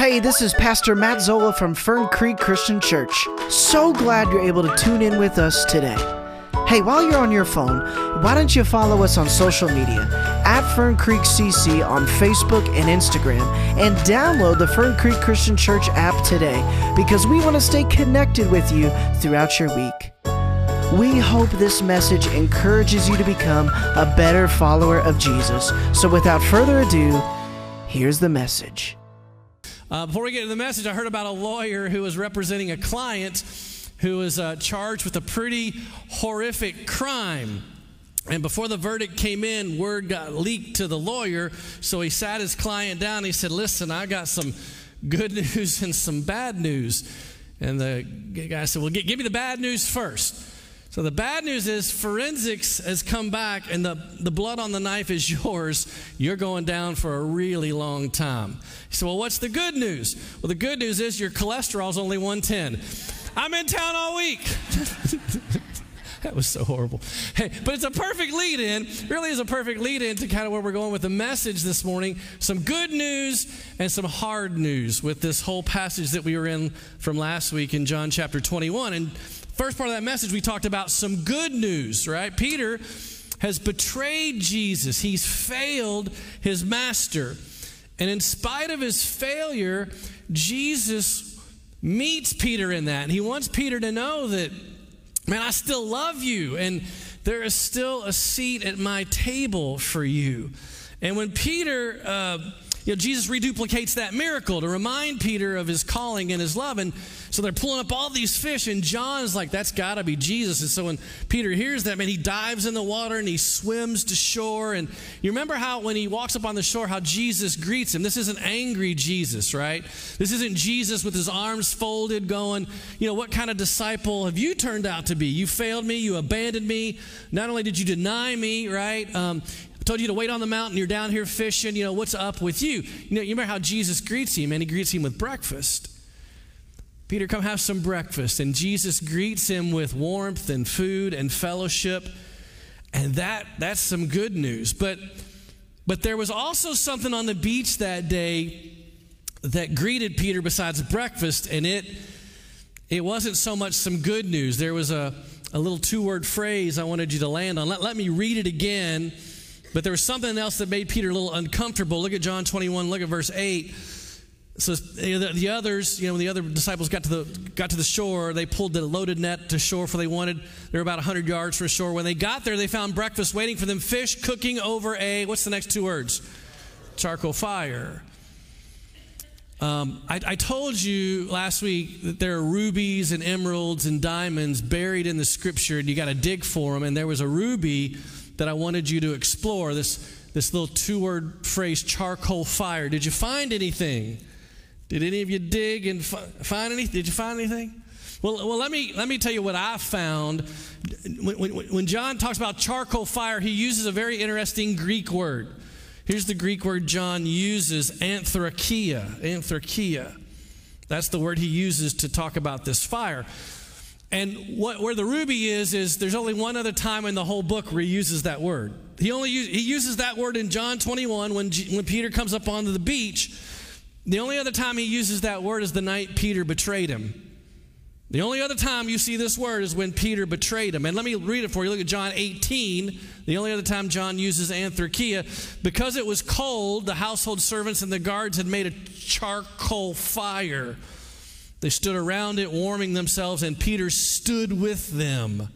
Hey, this is Pastor Matt Zola from Fern Creek Christian Church. So glad you're able to tune in with us today. Hey, while you're on your phone, why don't you follow us on social media at Fern Creek CC on Facebook and Instagram and download the Fern Creek Christian Church app today because we want to stay connected with you throughout your week. We hope this message encourages you to become a better follower of Jesus. So without further ado, here's the message. Uh, before we get to the message, I heard about a lawyer who was representing a client who was uh, charged with a pretty horrific crime. And before the verdict came in, word got leaked to the lawyer. So he sat his client down. he said, Listen, I got some good news and some bad news. And the guy said, Well, give me the bad news first. So the bad news is forensics has come back and the, the blood on the knife is yours. You're going down for a really long time. He said, Well, what's the good news? Well, the good news is your cholesterol's only 110. I'm in town all week. that was so horrible. Hey, but it's a perfect lead in, really is a perfect lead in to kind of where we're going with the message this morning. Some good news and some hard news with this whole passage that we were in from last week in John chapter 21. And first part of that message, we talked about some good news, right? Peter has betrayed Jesus, he's failed his master. And in spite of his failure, Jesus meets Peter in that. And he wants Peter to know that, man, I still love you. And there is still a seat at my table for you. And when Peter, uh, you know, Jesus reduplicates that miracle to remind Peter of his calling and his love. And so they're pulling up all these fish, and John's like, that's got to be Jesus. And so when Peter hears that, man, he dives in the water and he swims to shore. And you remember how when he walks up on the shore, how Jesus greets him? This isn't angry Jesus, right? This isn't Jesus with his arms folded going, you know, what kind of disciple have you turned out to be? You failed me, you abandoned me. Not only did you deny me, right? Um, told you to wait on the mountain. You're down here fishing. You know, what's up with you? You know, you remember how Jesus greets him, and he greets him with breakfast. Peter, come have some breakfast. And Jesus greets him with warmth and food and fellowship. And that that's some good news. But but there was also something on the beach that day that greeted Peter besides breakfast, and it it wasn't so much some good news. There was a, a little two-word phrase I wanted you to land on. Let, let me read it again. But there was something else that made Peter a little uncomfortable. Look at John 21, look at verse 8 so the others, you know, when the other disciples got to the got to the shore, they pulled the loaded net to shore for they wanted. They were about 100 yards from shore. When they got there, they found breakfast waiting for them, fish cooking over a what's the next two words? Charcoal fire. Um, I, I told you last week that there are rubies and emeralds and diamonds buried in the scripture, and you got to dig for them. And there was a ruby that I wanted you to explore. This this little two word phrase, charcoal fire. Did you find anything? Did any of you dig and find anything? Did you find anything? Well, well, let me let me tell you what I found. When, when, when John talks about charcoal fire, he uses a very interesting Greek word. Here's the Greek word John uses: anthrakia. Anthrakia. That's the word he uses to talk about this fire. And what, where the ruby is, is there's only one other time in the whole book where he uses that word. He only use, he uses that word in John 21 when, when Peter comes up onto the beach. The only other time he uses that word is the night Peter betrayed him. The only other time you see this word is when Peter betrayed him. And let me read it for you. Look at John 18. The only other time John uses anthrakia. Because it was cold, the household servants and the guards had made a charcoal fire. They stood around it, warming themselves, and Peter stood with them.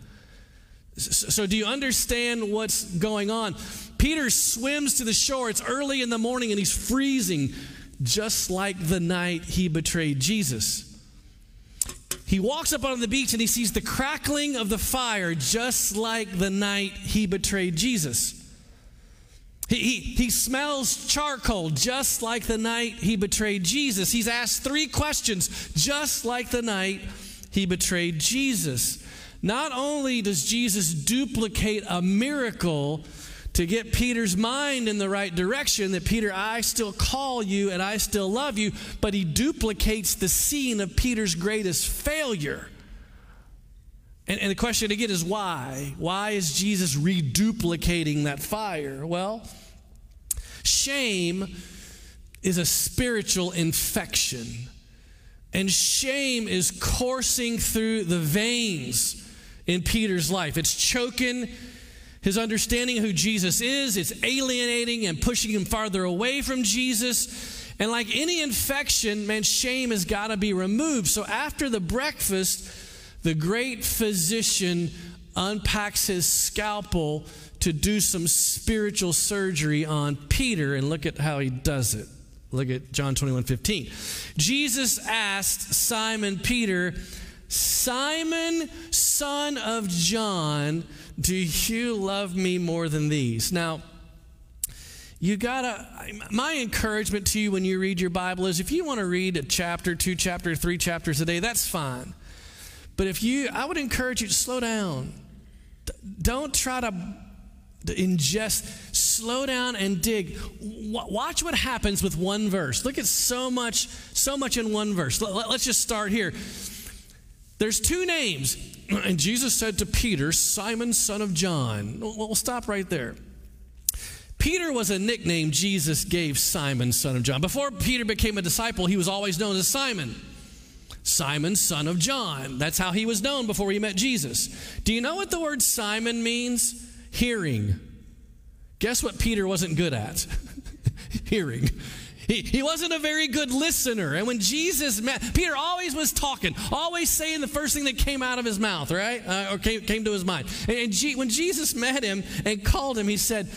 So, do you understand what's going on? Peter swims to the shore. It's early in the morning and he's freezing, just like the night he betrayed Jesus. He walks up on the beach and he sees the crackling of the fire, just like the night he betrayed Jesus. He, he, smells charcoal just like the night he betrayed Jesus. He's asked three questions just like the night he betrayed Jesus. Not only does Jesus duplicate a miracle to get Peter's mind in the right direction that Peter, I still call you and I still love you, but he duplicates the scene of Peter's greatest failure. And, and the question again is why? Why is Jesus reduplicating that fire? Well, shame is a spiritual infection. And shame is coursing through the veins in Peter's life. It's choking his understanding of who Jesus is, it's alienating and pushing him farther away from Jesus. And like any infection, man, shame has got to be removed. So after the breakfast, the great physician unpacks his scalpel to do some spiritual surgery on Peter. And look at how he does it. Look at John 21 15. Jesus asked Simon Peter, Simon, son of John, do you love me more than these? Now, you gotta, my encouragement to you when you read your Bible is if you want to read a chapter, two chapters, three chapters a day, that's fine. But if you, I would encourage you to slow down. Don't try to ingest, slow down and dig. Watch what happens with one verse. Look at so much, so much in one verse. Let's just start here. There's two names and Jesus said to Peter, Simon, son of John. We'll stop right there. Peter was a nickname Jesus gave Simon, son of John. Before Peter became a disciple, he was always known as Simon. Simon, son of John. That's how he was known before he met Jesus. Do you know what the word Simon means? Hearing. Guess what Peter wasn't good at? Hearing. He, he wasn't a very good listener. And when Jesus met, Peter always was talking, always saying the first thing that came out of his mouth, right? Uh, or came, came to his mind. And, and G, when Jesus met him and called him, he said,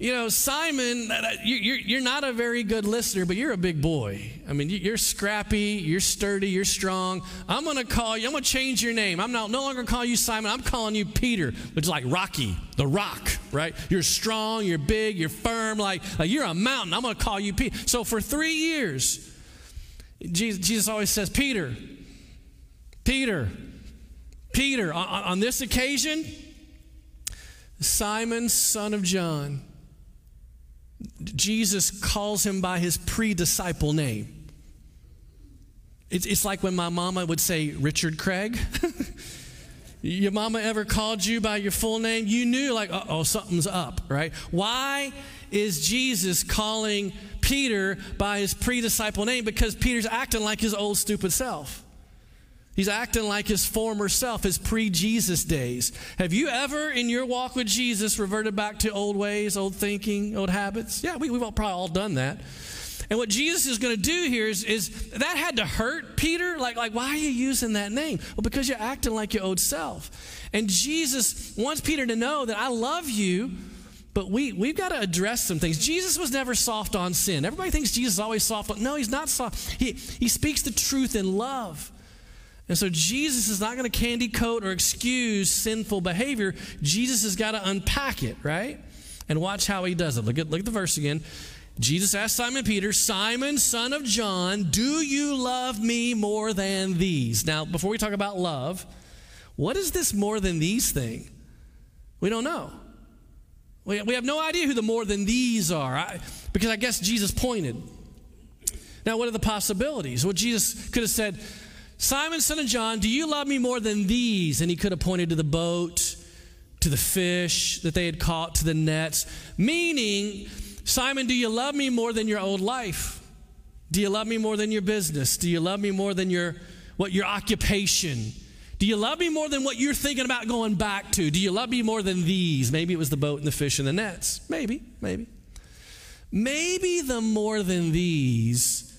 you know, Simon, uh, uh, you're not a very good listener, but you're a big boy. I mean, you're scrappy, you're sturdy, you're strong. I'm going to call you, I'm going to change your name. I'm not, no longer call you Simon, I'm calling you Peter, which is like Rocky, the rock, right? You're strong, you're big, you're firm, like, like you're a mountain. I'm going to call you Peter. So for three years, Jesus, Jesus always says, Peter, Peter, Peter. On, on this occasion, Simon, son of John Jesus calls him by his pre disciple name. It's, it's like when my mama would say, Richard Craig. your mama ever called you by your full name? You knew, like, oh, something's up, right? Why is Jesus calling Peter by his pre disciple name? Because Peter's acting like his old stupid self. He's acting like his former self, his pre Jesus days. Have you ever, in your walk with Jesus, reverted back to old ways, old thinking, old habits? Yeah, we, have all, probably all done that. And what Jesus is going to do here is, is that had to hurt Peter. Like, like, why are you using that name? Well, because you're acting like your old self. And Jesus wants Peter to know that I love you, but we, we've got to address some things. Jesus was never soft on sin. Everybody thinks Jesus is always soft. On, no, he's not soft. He, he speaks the truth in love. And so Jesus is not going to candy coat or excuse sinful behavior. Jesus has got to unpack it, right? And watch how he does it. Look at, look at the verse again. Jesus asked Simon Peter, Simon, son of John, do you love me more than these? Now, before we talk about love, what is this more than these thing? We don't know. We, we have no idea who the more than these are I, because I guess Jesus pointed. Now, what are the possibilities? Well, Jesus could have said, Simon, son of John, do you love me more than these? And he could have pointed to the boat, to the fish that they had caught, to the nets. Meaning, Simon, do you love me more than your old life? Do you love me more than your business? Do you love me more than your what your occupation? Do you love me more than what you're thinking about going back to? Do you love me more than these? Maybe it was the boat and the fish and the nets. Maybe, maybe. Maybe the more than these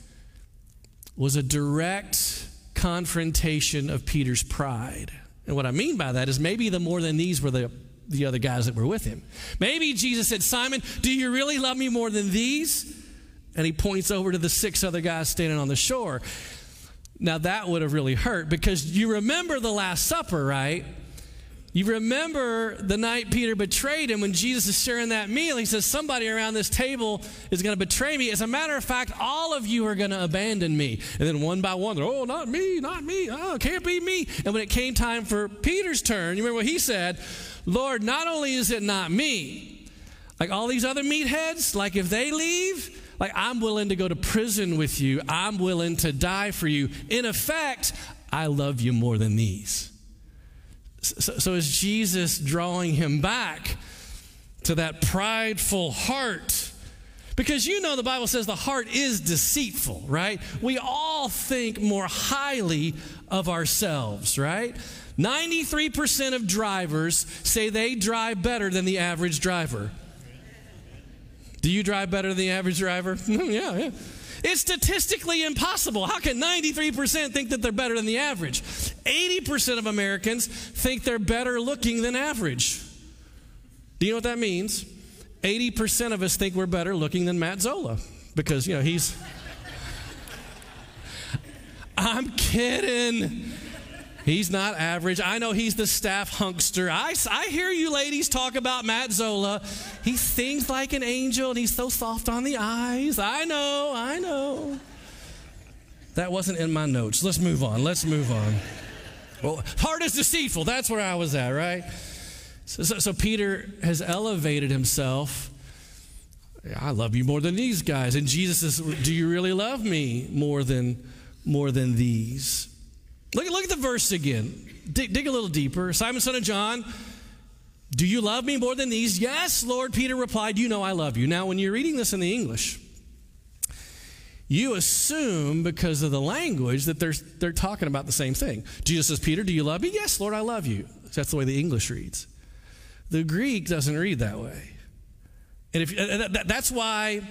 was a direct confrontation of Peter's pride. And what I mean by that is maybe the more than these were the, the other guys that were with him. Maybe Jesus said, Simon, do you really love me more than these? And he points over to the six other guys standing on the shore. Now that would have really hurt because you remember the Last Supper, right? You remember the night Peter betrayed him when Jesus is sharing that meal. He says, Somebody around this table is going to betray me. As a matter of fact, all of you are going to abandon me. And then one by one, oh, not me, not me. Oh, can't be me. And when it came time for Peter's turn, you remember what he said? Lord, not only is it not me, like all these other meatheads, like if they leave, like I'm willing to go to prison with you, I'm willing to die for you. In effect, I love you more than these. So, so is Jesus drawing him back to that prideful heart? Because you know the Bible says the heart is deceitful, right? We all think more highly of ourselves, right? 93% of drivers say they drive better than the average driver. Do you drive better than the average driver? yeah, yeah. It's statistically impossible. How can 93% think that they're better than the average? 80% of Americans think they're better looking than average. Do you know what that means? 80% of us think we're better looking than Matt Zola because, you know, he's. I'm kidding. He's not average. I know he's the staff hunkster. I, I hear you ladies talk about Matt Zola. He sings like an angel and he's so soft on the eyes. I know, I know. That wasn't in my notes. Let's move on. Let's move on. Well, heart is deceitful. That's where I was at, right? So, so, so Peter has elevated himself. I love you more than these guys. And Jesus says, Do you really love me more than more than these? Look, look at the verse again. Dig, dig a little deeper. Simon, son of John, do you love me more than these? Yes, Lord. Peter replied, You know I love you. Now, when you're reading this in the English, you assume because of the language that they're, they're talking about the same thing. Jesus says, Peter, do you love me? Yes, Lord, I love you. That's the way the English reads. The Greek doesn't read that way. And if, that's why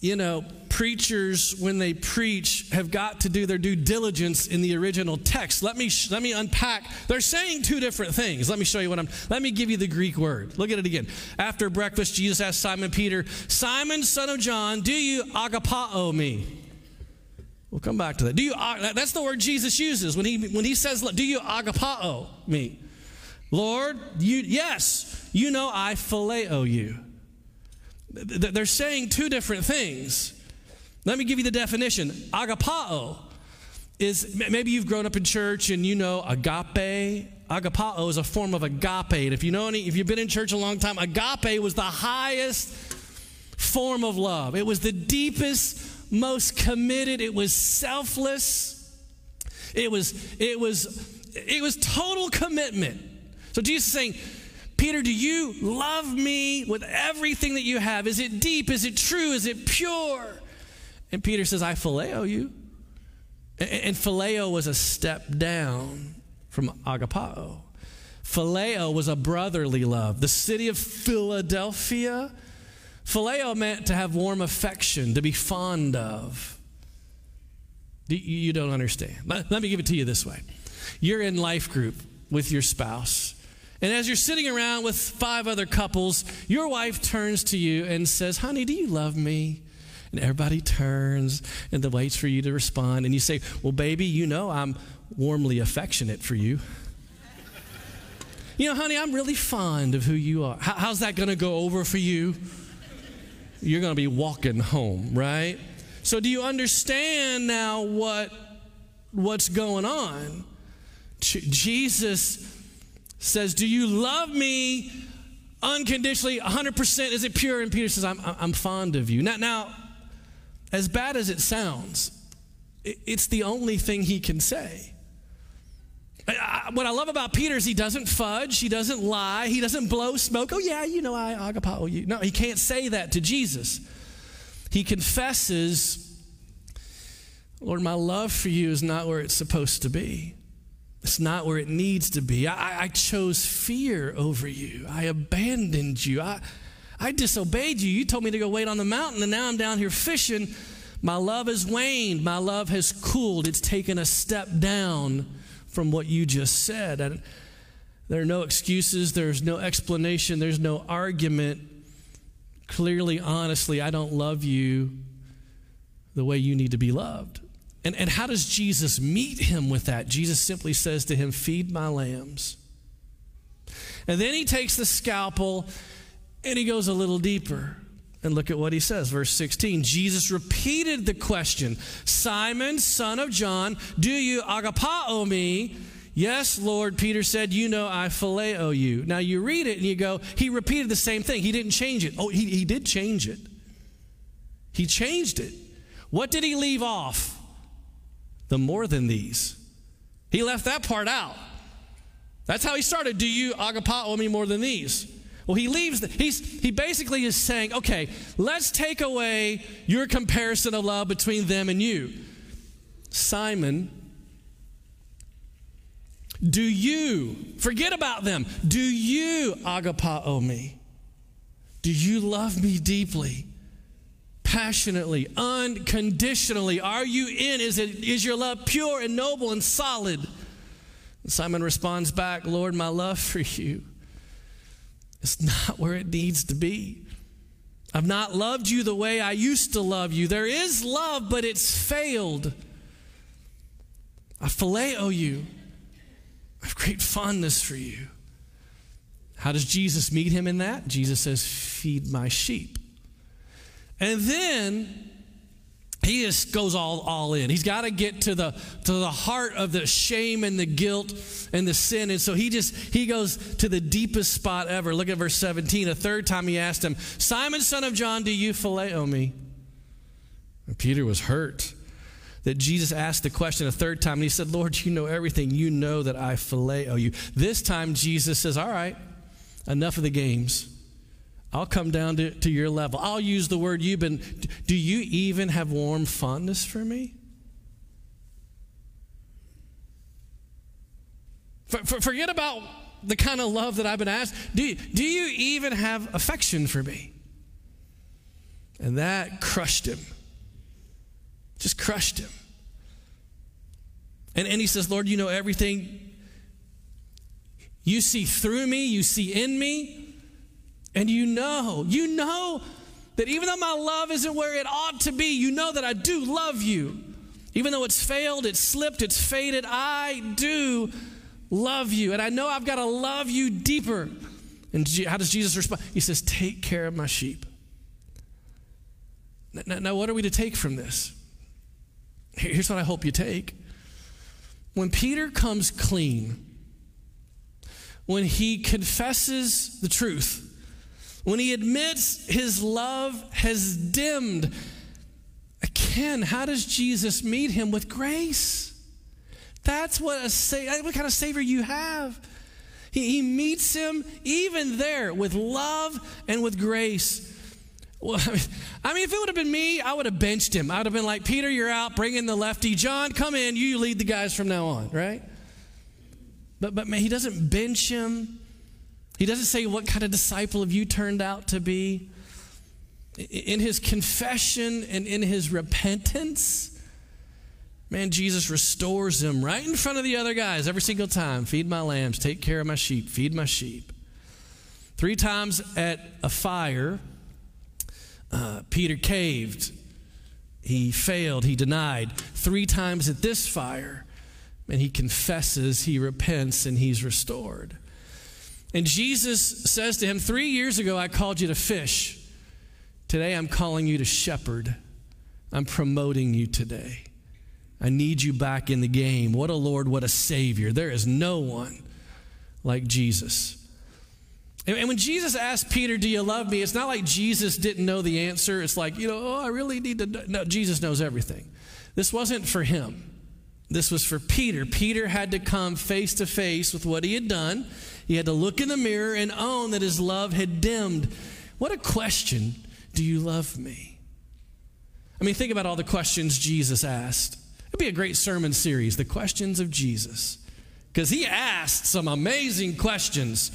you know, preachers, when they preach, have got to do their due diligence in the original text. Let me, let me unpack. They're saying two different things. Let me show you what I'm, let me give you the Greek word. Look at it again. After breakfast, Jesus asked Simon Peter, Simon, son of John, do you agapao me? We'll come back to that. Do you, uh, that's the word Jesus uses when he, when he says, do you agapao me? Lord, you, yes, you know I phileo you. They're saying two different things. Let me give you the definition. Agapao is maybe you've grown up in church and you know agape. Agapao is a form of agape. And if you know any, if you've been in church a long time, agape was the highest form of love. It was the deepest, most committed. It was selfless. It was, it was, it was total commitment. So Jesus is saying, Peter, do you love me with everything that you have? Is it deep? Is it true? Is it pure? And Peter says, I phileo you. And phileo was a step down from agapao. Phileo was a brotherly love. The city of Philadelphia, phileo meant to have warm affection, to be fond of. You don't understand. Let me give it to you this way. You're in life group with your spouse and as you're sitting around with five other couples, your wife turns to you and says, Honey, do you love me? And everybody turns and waits for you to respond. And you say, Well, baby, you know I'm warmly affectionate for you. you know, honey, I'm really fond of who you are. How, how's that going to go over for you? You're going to be walking home, right? So, do you understand now what, what's going on? Jesus says, Do you love me unconditionally, 100%? Is it pure? And Peter says, I'm, I'm fond of you. Now, now, as bad as it sounds, it's the only thing he can say. what I love about Peter is he doesn't fudge, he doesn't lie, he doesn't blow smoke. Oh, yeah, you know, I agapao you. No, he can't say that to Jesus. He confesses, Lord, my love for you is not where it's supposed to be. It's not where it needs to be. I, I chose fear over you. I abandoned you. I, I disobeyed you. You told me to go wait on the mountain, and now I'm down here fishing. My love has waned. My love has cooled. It's taken a step down from what you just said. And there are no excuses, there's no explanation, there's no argument. Clearly, honestly, I don't love you the way you need to be loved. And, and how does Jesus meet him with that? Jesus simply says to him, Feed my lambs. And then he takes the scalpel and he goes a little deeper. And look at what he says, verse 16. Jesus repeated the question Simon, son of John, do you agapao me? Yes, Lord, Peter said, You know I phileo you. Now you read it and you go, He repeated the same thing. He didn't change it. Oh, he, he did change it. He changed it. What did he leave off? The more than these. He left that part out. That's how he started. Do you agapao me more than these? Well, he leaves, the, he's, he basically is saying, okay, let's take away your comparison of love between them and you. Simon, do you, forget about them, do you agapao me? Do you love me deeply? Passionately, unconditionally? Are you in? Is, it, is your love pure and noble and solid? Simon responds back, Lord, my love for you is not where it needs to be. I've not loved you the way I used to love you. There is love, but it's failed. I phileo you. I have great fondness for you. How does Jesus meet him in that? Jesus says, Feed my sheep. And then he just goes all, all in. He's got to get to the to the heart of the shame and the guilt and the sin. And so he just he goes to the deepest spot ever. Look at verse 17. A third time he asked him, Simon, son of John, do you phileo me? And Peter was hurt that Jesus asked the question a third time. And he said, Lord, you know everything. You know that I phileo you. This time Jesus says, All right, enough of the games. I'll come down to, to your level. I'll use the word you've been. Do you even have warm fondness for me? For, for, forget about the kind of love that I've been asked. Do, do you even have affection for me? And that crushed him. Just crushed him. And, and he says, Lord, you know everything. You see through me, you see in me. And you know, you know that even though my love isn't where it ought to be, you know that I do love you. Even though it's failed, it's slipped, it's faded, I do love you. And I know I've got to love you deeper. And how does Jesus respond? He says, Take care of my sheep. Now, now, what are we to take from this? Here's what I hope you take. When Peter comes clean, when he confesses the truth, when he admits his love has dimmed, again, how does Jesus meet him with grace? That's what a sa- what kind of savior you have. He, he meets him even there with love and with grace. Well, I mean, I mean, if it would have been me, I would have benched him. I would have been like, Peter, you're out. Bring in the lefty. John, come in. You lead the guys from now on, right? But, but man, he doesn't bench him. He doesn't say what kind of disciple have you turned out to be. In his confession and in his repentance, man, Jesus restores him right in front of the other guys every single time. Feed my lambs, take care of my sheep, feed my sheep. Three times at a fire, uh, Peter caved. He failed. He denied. Three times at this fire, and he confesses, he repents, and he's restored. And Jesus says to him, Three years ago, I called you to fish. Today, I'm calling you to shepherd. I'm promoting you today. I need you back in the game. What a Lord, what a Savior. There is no one like Jesus. And, when Jesus asked Peter, Do you love me? It's not like Jesus didn't know the answer. It's like, you know, oh, I really need to know. No, Jesus knows everything. This wasn't for him, this was for Peter. Peter had to come face to face with what he had done. He had to look in the mirror and own that his love had dimmed. What a question do you love me? I mean, think about all the questions Jesus asked. It'd be a great sermon series, The Questions of Jesus. Because he asked some amazing questions.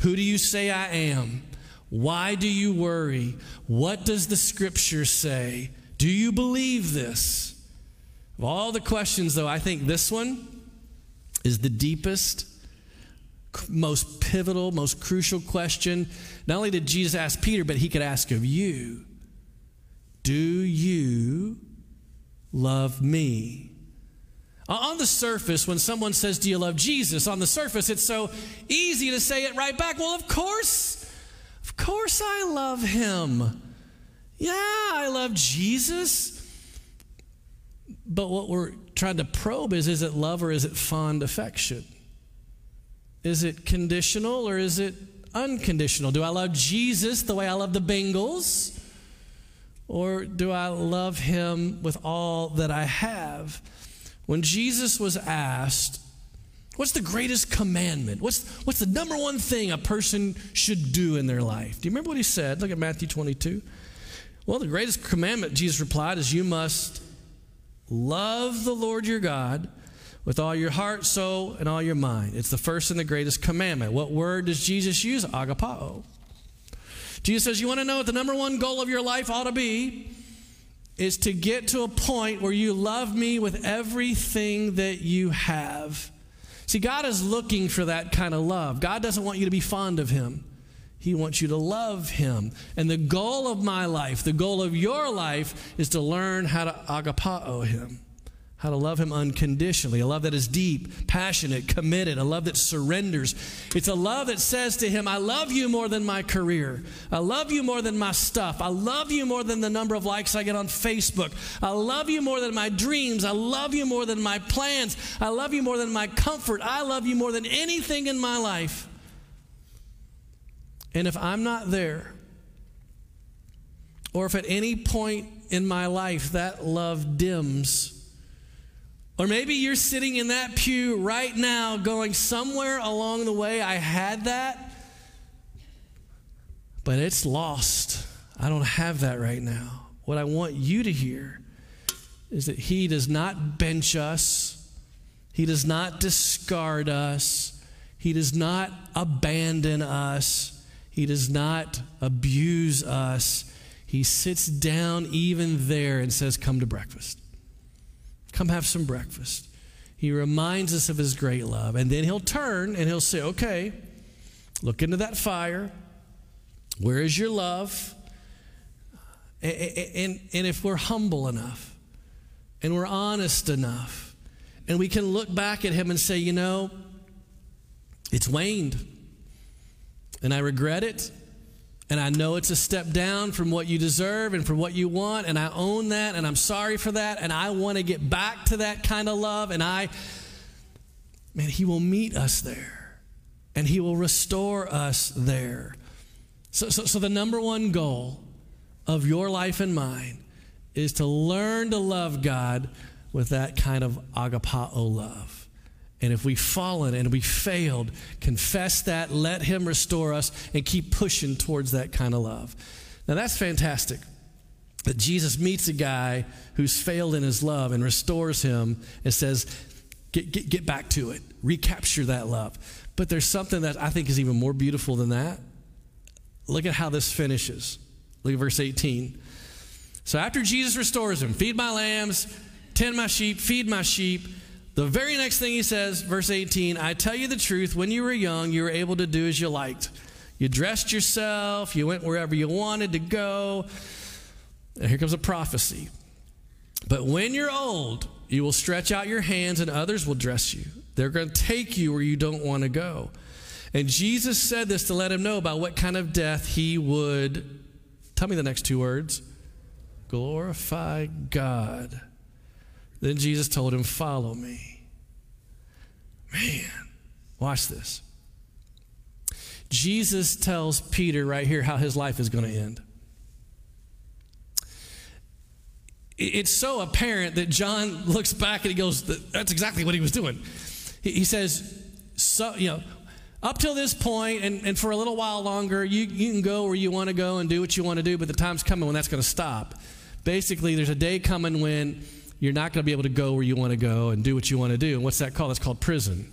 Who do you say I am? Why do you worry? What does the scripture say? Do you believe this? Of all the questions, though, I think this one is the deepest most pivotal, most crucial question. Not only did Jesus ask Peter, but he could ask of you Do you love me? On the surface, when someone says, Do you love Jesus? On the surface, it's so easy to say it right back. Well, of course, of course I love him. Yeah, I love Jesus. But what we're trying to probe is is it love or is it fond affection? Is it conditional or is it unconditional? Do I love Jesus the way I love the Bengals? Or do I love him with all that I have? When Jesus was asked, What's the greatest commandment? What's, what's the number one thing a person should do in their life? Do you remember what he said? Look at Matthew 22. Well, the greatest commandment, Jesus replied, is you must love the Lord your God with all your heart, soul, and all your mind. It's the first and the greatest commandment. What word does Jesus use? Agapao. Jesus says, You want to know what the number one goal of your life ought to be? Is to get to a point where you love me with everything that you have. See, God is looking for that kind of love. God doesn't want you to be fond of Him, He wants you to love Him. And the goal of my life, the goal of your life, is to learn how to agapao Him how to love him unconditionally, a love that is deep, passionate, committed, a love that surrenders. It's a love that says to him, I love you more than my career. I love you more than my stuff. I love you more than the number of likes I get on Facebook. I love you more than my dreams. I love you more than my plans. I love you more than my comfort. I love you more than anything in my life. And if I'm not there, or if at any point in my life that love dims, or maybe you're sitting in that pew right now going, somewhere along the way I had that, but it's lost. I don't have that right now. What I want you to hear is that He does not bench us, He does not discard us, He does not abandon us, He does not abuse us. He sits down even there and says, Come to breakfast. Come have some breakfast. He reminds us of his great love. And then he'll turn and he'll say, Okay, look into that fire. Where is your love? And, and, and if we're humble enough and we're honest enough, and we can look back at him and say, You know, it's waned. And I regret it. And I know it's a step down from what you deserve and from what you want. And I own that. And I'm sorry for that. And I want to get back to that kind of love. And I, man, He will meet us there. And He will restore us there. So, so, so the number one goal of your life and mine is to learn to love God with that kind of agapao love. And if we've fallen and we failed, confess that, let Him restore us, and keep pushing towards that kind of love. Now, that's fantastic that Jesus meets a guy who's failed in his love and restores him and says, Get, get, get back to it, recapture that love. But there's something that I think is even more beautiful than that. Look at how this finishes. Look at verse 18. So after Jesus restores him, feed my lambs, tend my sheep, feed my sheep. The very next thing he says, verse 18, I tell you the truth, when you were young, you were able to do as you liked. You dressed yourself, you went wherever you wanted to go. And here comes a prophecy. But when you're old, you will stretch out your hands and others will dress you. They're going to take you where you don't want to go. And Jesus said this to let him know about what kind of death he would. Tell me the next two words glorify God. Then Jesus told him, Follow me. Man, watch this. Jesus tells Peter right here how his life is going to end. It's so apparent that John looks back and he goes, That's exactly what he was doing. He says, so, you know, up till this point and, and for a little while longer, you, you can go where you want to go and do what you want to do, but the time's coming when that's going to stop. Basically, there's a day coming when you're not going to be able to go where you want to go and do what you want to do. And what's that called? It's called prison.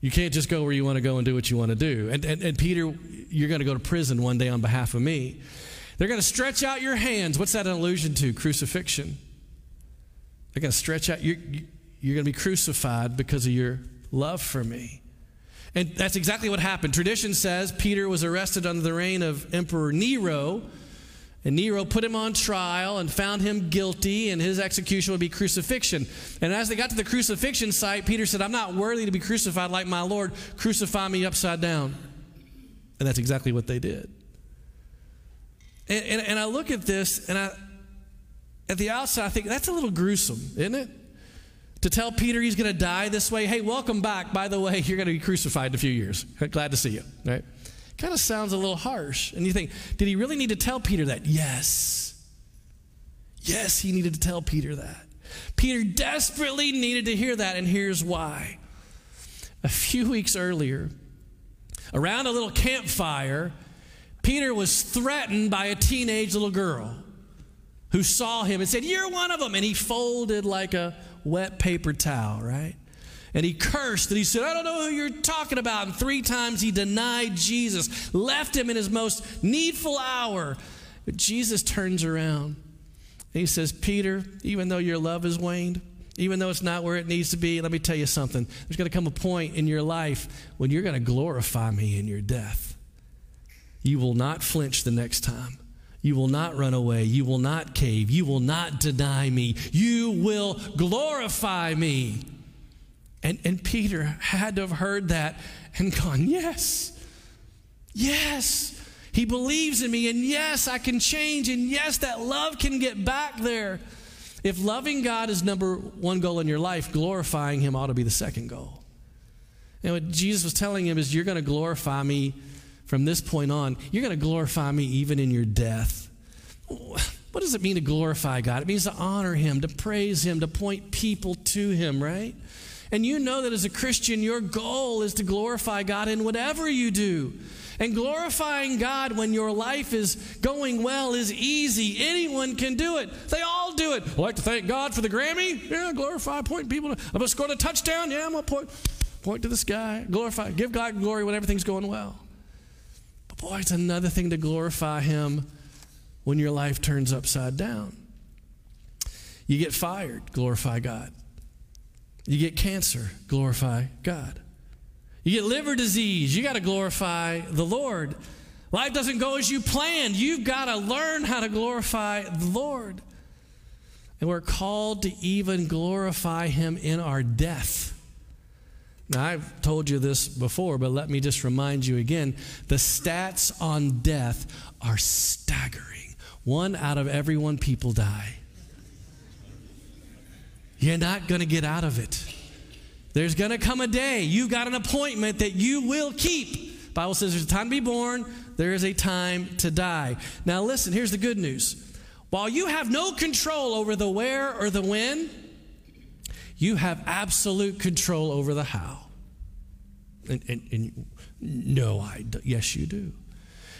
You can't just go where you want to go and do what you want to do. And, and, and Peter, you're going to go to prison one day on behalf of me. They're going to stretch out your hands. What's that an allusion to? Crucifixion. They're going to stretch out, you're, you're going to be crucified because of your love for me. And that's exactly what happened. Tradition says Peter was arrested under the reign of Emperor Nero and Nero put him on trial and found him guilty, and his execution would be crucifixion. And as they got to the crucifixion site, Peter said, I'm not worthy to be crucified like my Lord. Crucify me upside down. And that's exactly what they did. And, and, and I look at this, and I, at the outside, I think that's a little gruesome, isn't it? To tell Peter he's going to die this way. Hey, welcome back. By the way, you're going to be crucified in a few years. Glad to see you, right? Kind of sounds a little harsh. And you think, did he really need to tell Peter that? Yes. Yes, he needed to tell Peter that. Peter desperately needed to hear that, and here's why. a few weeks earlier, around a little campfire, Peter was threatened by a teenage little girl who saw him and said, You're one of them. And he folded like a wet paper towel, right? And he cursed and he said, I don't know who you're talking about. And three times he denied Jesus, left him in his most needful hour. But Jesus turns around and he says, Peter, even though your love has waned, even though it's not where it needs to be, let me tell you something. There's going to come a point in your life when you're going to glorify me in your death. You will not flinch the next time. You will not run away. You will not cave. You will not deny me. You will glorify me. And, and Peter had to have heard that and gone, Yes, yes. He believes in me, and yes, I can change, and yes, that love can get back there. If loving God is number one goal in your life, glorifying Him ought to be the second goal. And what Jesus was telling him is, You're going to glorify me from this point on. You're going to glorify me even in your death. What does it mean to glorify God? It means to honor Him, to praise Him, to point people to Him, right? And you know that as a Christian, your goal is to glorify God in whatever you do. And glorifying God when your life is going well is easy. Anyone can do it. They all do it. I'd like to thank God for the Grammy. Yeah, glorify, point people. To, I'm going to score a touchdown. Yeah, I'm going to point, point to the sky. Glorify, give God glory when everything's going well. But boy, it's another thing to glorify Him when your life turns upside down. You get fired, glorify God. You get cancer, glorify God. You get liver disease, you got to glorify the Lord. Life doesn't go as you planned. You've got to learn how to glorify the Lord. And we're called to even glorify Him in our death. Now, I've told you this before, but let me just remind you again the stats on death are staggering. One out of every one people die. You're not going to get out of it. There's going to come a day you've got an appointment that you will keep. Bible says there's a time to be born, there is a time to die. Now listen, here's the good news. While you have no control over the where or the when, you have absolute control over the how. And, and, and no, I yes, you do.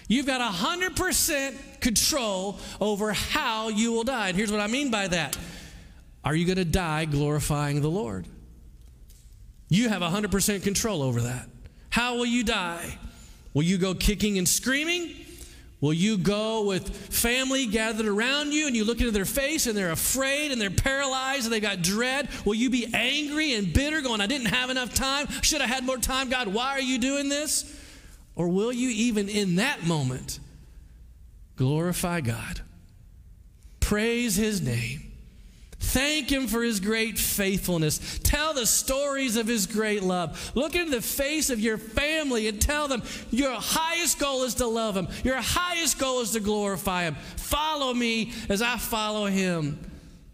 You've got 100% control over how you will die. And here's what I mean by that. Are you going to die glorifying the Lord? You have 100% control over that. How will you die? Will you go kicking and screaming? Will you go with family gathered around you and you look into their face and they're afraid and they're paralyzed and they've got dread? Will you be angry and bitter, going, I didn't have enough time? Should have had more time? God, why are you doing this? Or will you, even in that moment, glorify God? Praise His name Thank Him for His great faithfulness. Tell the stories of His great love. Look into the face of your family and tell them your highest goal is to love Him. Your highest goal is to glorify Him. Follow me as I follow Him.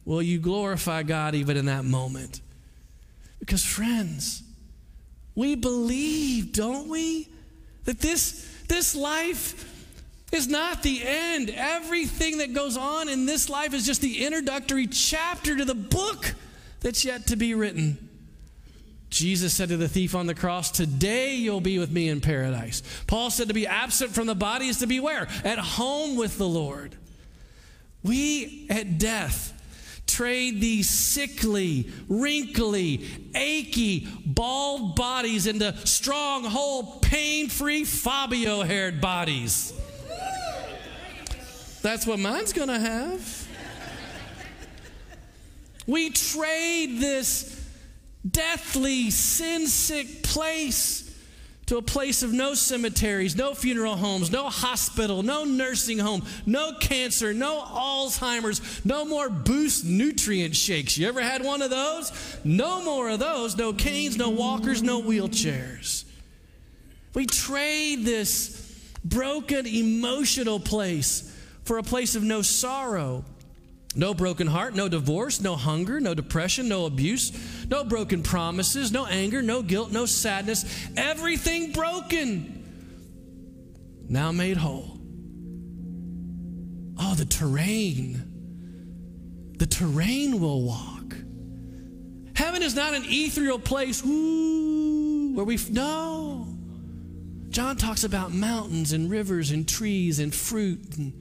Will you glorify God even in that moment? Because, friends, we believe, don't we, that this, this life is not the end. Everything that goes on in this life is just the introductory chapter to the book that's yet to be written. Jesus said to the thief on the cross, Today you'll be with me in paradise. Paul said to be absent from the body is to be where? At home with the Lord. We at death trade these sickly, wrinkly, achy, bald bodies into strong, whole, pain free, Fabio haired bodies. That's what mine's going to have. we trade this deathly, sin sick place to a place of no cemeteries, no funeral homes, no hospital, no nursing home, no cancer, no Alzheimer's, no more boost nutrient shakes. You ever had one of those? No more of those. No canes, no walkers, no wheelchairs. We trade this broken emotional place for a place of no sorrow. No broken heart, no divorce, no hunger, no depression, no abuse, no broken promises, no anger, no guilt, no sadness. Everything broken, now made whole. Oh, the terrain. The terrain will walk. Heaven is not an ethereal place, woo, where we no. John talks about mountains and rivers and trees and fruit and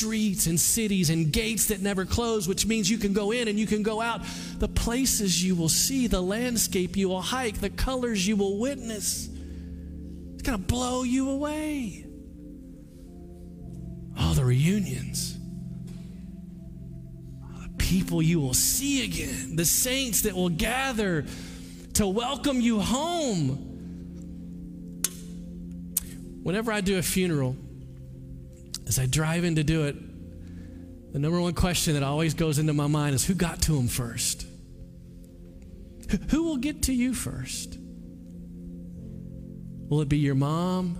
streets and cities and gates that never close, which means you can go in and you can go out. The places you will see, the landscape you will hike, the colors you will witness. It's going to blow you away. All the reunions, the people you will see again, the saints that will gather to welcome you home. Whenever I do a funeral, as I drive in to do it, the number one question that always goes into my mind is who got to him first? Who will get to you first? Will it be your mom,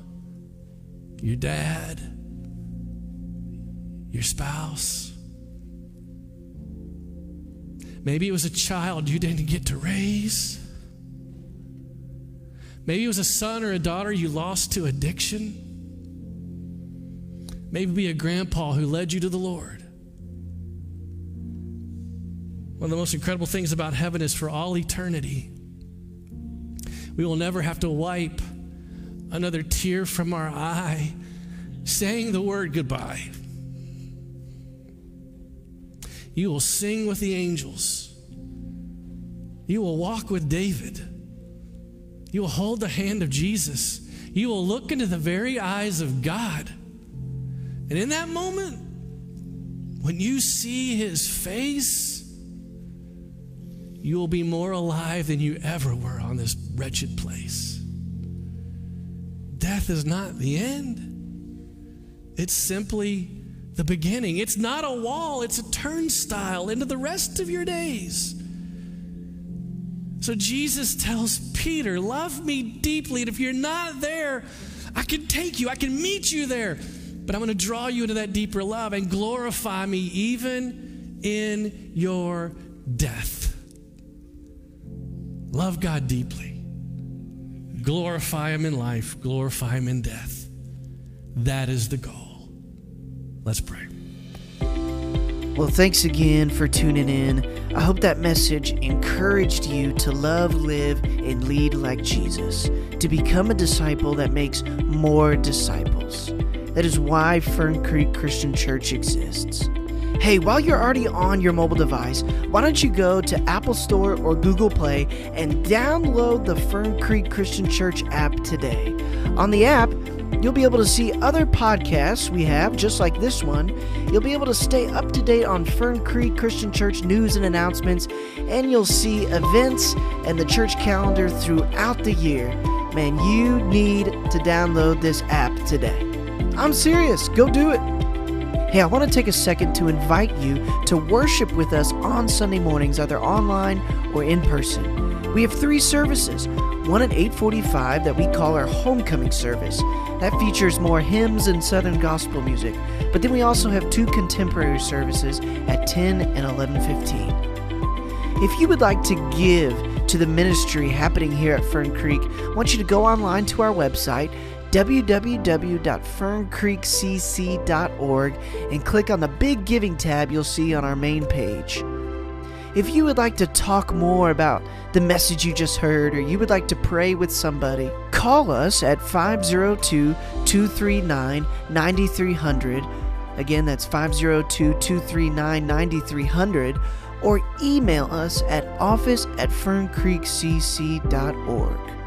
your dad, your spouse? Maybe it was a child you didn't get to raise. Maybe it was a son or a daughter you lost to addiction. Maybe be a grandpa who led you to the Lord. One of the most incredible things about heaven is for all eternity, we will never have to wipe another tear from our eye saying the word goodbye. You will sing with the angels. You will walk with David. You will hold the hand of Jesus. You will look into the very eyes of God. And in that moment, when you see his face, you will be more alive than you ever were on this wretched place. Death is not the end, it's simply the beginning. It's not a wall, it's a turnstile into the rest of your days. So Jesus tells Peter, Love me deeply, and if you're not there, I can take you, I can meet you there. But I'm going to draw you into that deeper love and glorify me even in your death. Love God deeply. Glorify Him in life, glorify Him in death. That is the goal. Let's pray. Well, thanks again for tuning in. I hope that message encouraged you to love, live, and lead like Jesus, to become a disciple that makes more disciples. That is why Fern Creek Christian Church exists. Hey, while you're already on your mobile device, why don't you go to Apple Store or Google Play and download the Fern Creek Christian Church app today? On the app, you'll be able to see other podcasts we have, just like this one. You'll be able to stay up to date on Fern Creek Christian Church news and announcements, and you'll see events and the church calendar throughout the year. Man, you need to download this app today. I'm serious. Go do it. Hey, I want to take a second to invite you to worship with us on Sunday mornings, either online or in person. We have three services. One at 8:45 that we call our homecoming service. That features more hymns and southern gospel music. But then we also have two contemporary services at 10 and 11:15. If you would like to give to the ministry happening here at Fern Creek, I want you to go online to our website www.ferncreekcc.org and click on the big giving tab you'll see on our main page. If you would like to talk more about the message you just heard or you would like to pray with somebody, call us at 502 239 9300. Again, that's 502 239 9300 or email us at office at ferncreekcc.org.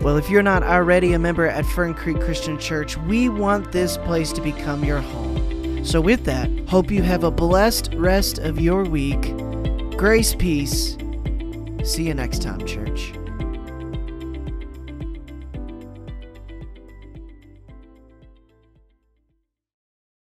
Well, if you're not already a member at Fern Creek Christian Church, we want this place to become your home. So, with that, hope you have a blessed rest of your week. Grace, peace. See you next time, church.